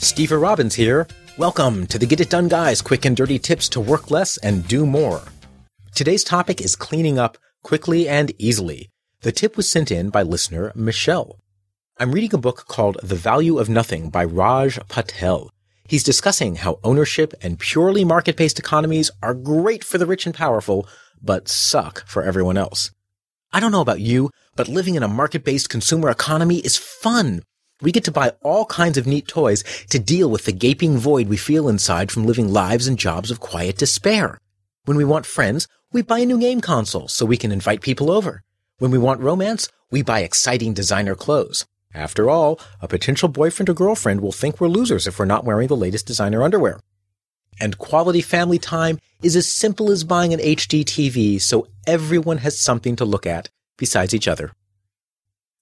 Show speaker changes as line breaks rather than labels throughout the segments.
Stever Robbins here. Welcome to the Get It Done Guys quick and dirty tips to work less and do more. Today's topic is cleaning up quickly and easily. The tip was sent in by listener Michelle. I'm reading a book called The Value of Nothing by Raj Patel. He's discussing how ownership and purely market-based economies are great for the rich and powerful, but suck for everyone else. I don't know about you, but living in a market-based consumer economy is fun. We get to buy all kinds of neat toys to deal with the gaping void we feel inside from living lives and jobs of quiet despair. When we want friends, we buy a new game console so we can invite people over. When we want romance, we buy exciting designer clothes. After all, a potential boyfriend or girlfriend will think we're losers if we're not wearing the latest designer underwear. And quality family time is as simple as buying an HD TV so everyone has something to look at besides each other.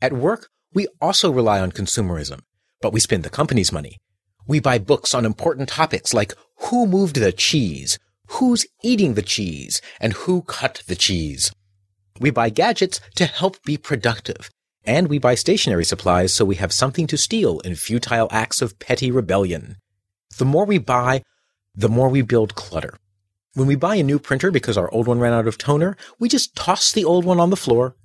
At work, we also rely on consumerism, but we spend the company's money. We buy books on important topics like who moved the cheese, who's eating the cheese, and who cut the cheese. We buy gadgets to help be productive, and we buy stationery supplies so we have something to steal in futile acts of petty rebellion. The more we buy, the more we build clutter. When we buy a new printer because our old one ran out of toner, we just toss the old one on the floor.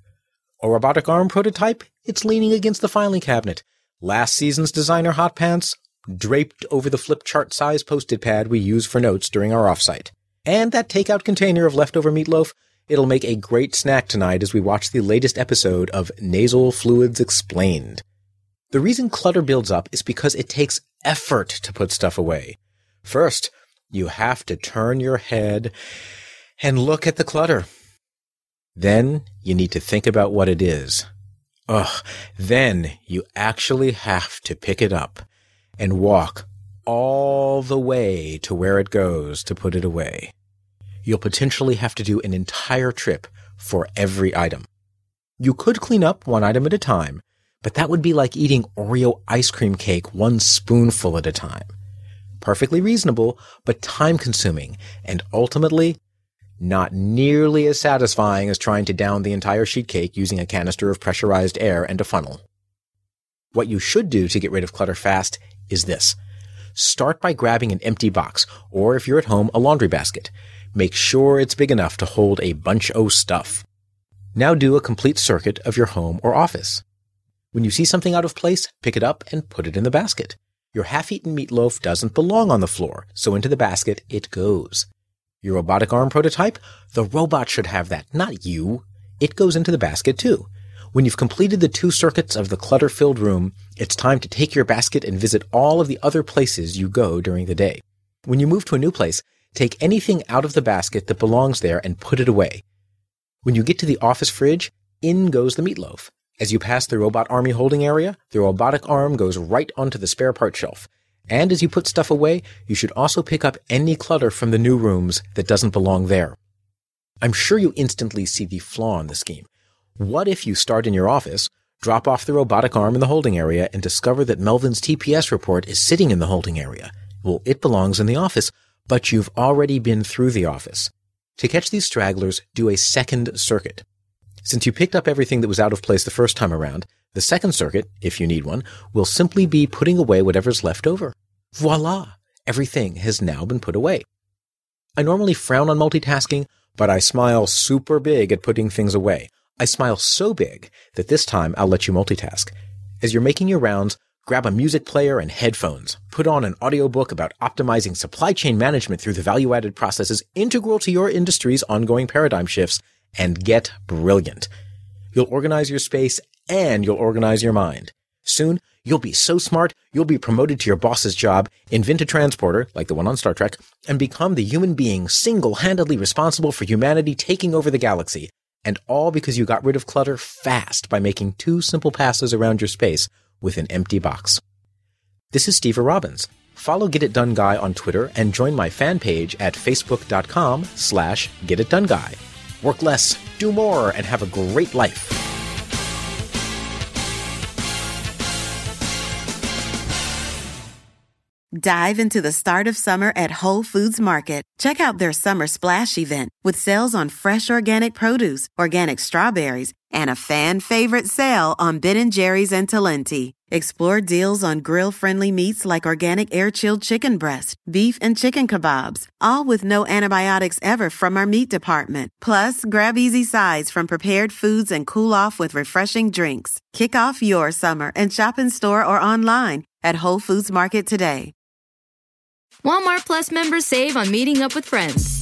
A robotic arm prototype it's leaning against the filing cabinet. Last season's designer hot pants draped over the flip chart size Post-it pad we use for notes during our offsite. And that takeout container of leftover meatloaf, it'll make a great snack tonight as we watch the latest episode of Nasal Fluids Explained. The reason clutter builds up is because it takes effort to put stuff away. First, you have to turn your head and look at the clutter. Then you need to think about what it is. Ugh, then you actually have to pick it up and walk all the way to where it goes to put it away. You'll potentially have to do an entire trip for every item. You could clean up one item at a time, but that would be like eating Oreo ice cream cake one spoonful at a time. Perfectly reasonable, but time consuming and ultimately not nearly as satisfying as trying to down the entire sheet cake using a canister of pressurized air and a funnel. What you should do to get rid of clutter fast is this. Start by grabbing an empty box, or if you're at home, a laundry basket. Make sure it's big enough to hold a bunch o' stuff. Now do a complete circuit of your home or office. When you see something out of place, pick it up and put it in the basket. Your half-eaten meatloaf doesn't belong on the floor, so into the basket it goes. Your robotic arm prototype? The robot should have that, not you. It goes into the basket too. When you've completed the two circuits of the clutter filled room, it's time to take your basket and visit all of the other places you go during the day. When you move to a new place, take anything out of the basket that belongs there and put it away. When you get to the office fridge, in goes the meatloaf. As you pass the robot army holding area, the robotic arm goes right onto the spare part shelf. And as you put stuff away, you should also pick up any clutter from the new rooms that doesn't belong there. I'm sure you instantly see the flaw in the scheme. What if you start in your office, drop off the robotic arm in the holding area, and discover that Melvin's TPS report is sitting in the holding area? Well, it belongs in the office, but you've already been through the office. To catch these stragglers, do a second circuit. Since you picked up everything that was out of place the first time around, the second circuit, if you need one, will simply be putting away whatever's left over. Voila! Everything has now been put away. I normally frown on multitasking, but I smile super big at putting things away. I smile so big that this time I'll let you multitask. As you're making your rounds, grab a music player and headphones, put on an audiobook about optimizing supply chain management through the value added processes integral to your industry's ongoing paradigm shifts, and get brilliant. You'll organize your space and you'll organize your mind. Soon, you'll be so smart, you'll be promoted to your boss's job, invent a transporter, like the one on Star Trek, and become the human being single-handedly responsible for humanity taking over the galaxy. And all because you got rid of clutter fast by making two simple passes around your space with an empty box. This is Stever Robbins. Follow Get It Done Guy on Twitter and join my fan page at facebook.com slash getitdoneguy. Work less, do more, and have a great life.
Dive into the start of summer at Whole Foods Market. Check out their summer splash event with sales on fresh organic produce, organic strawberries, and a fan favorite sale on Ben & Jerry's and Talenti. Explore deals on grill-friendly meats like organic air-chilled chicken breast, beef and chicken kebabs, all with no antibiotics ever from our meat department. Plus, grab easy sides from prepared foods and cool off with refreshing drinks. Kick off your summer and shop in store or online at Whole Foods Market today.
Walmart Plus members save on meeting up with friends.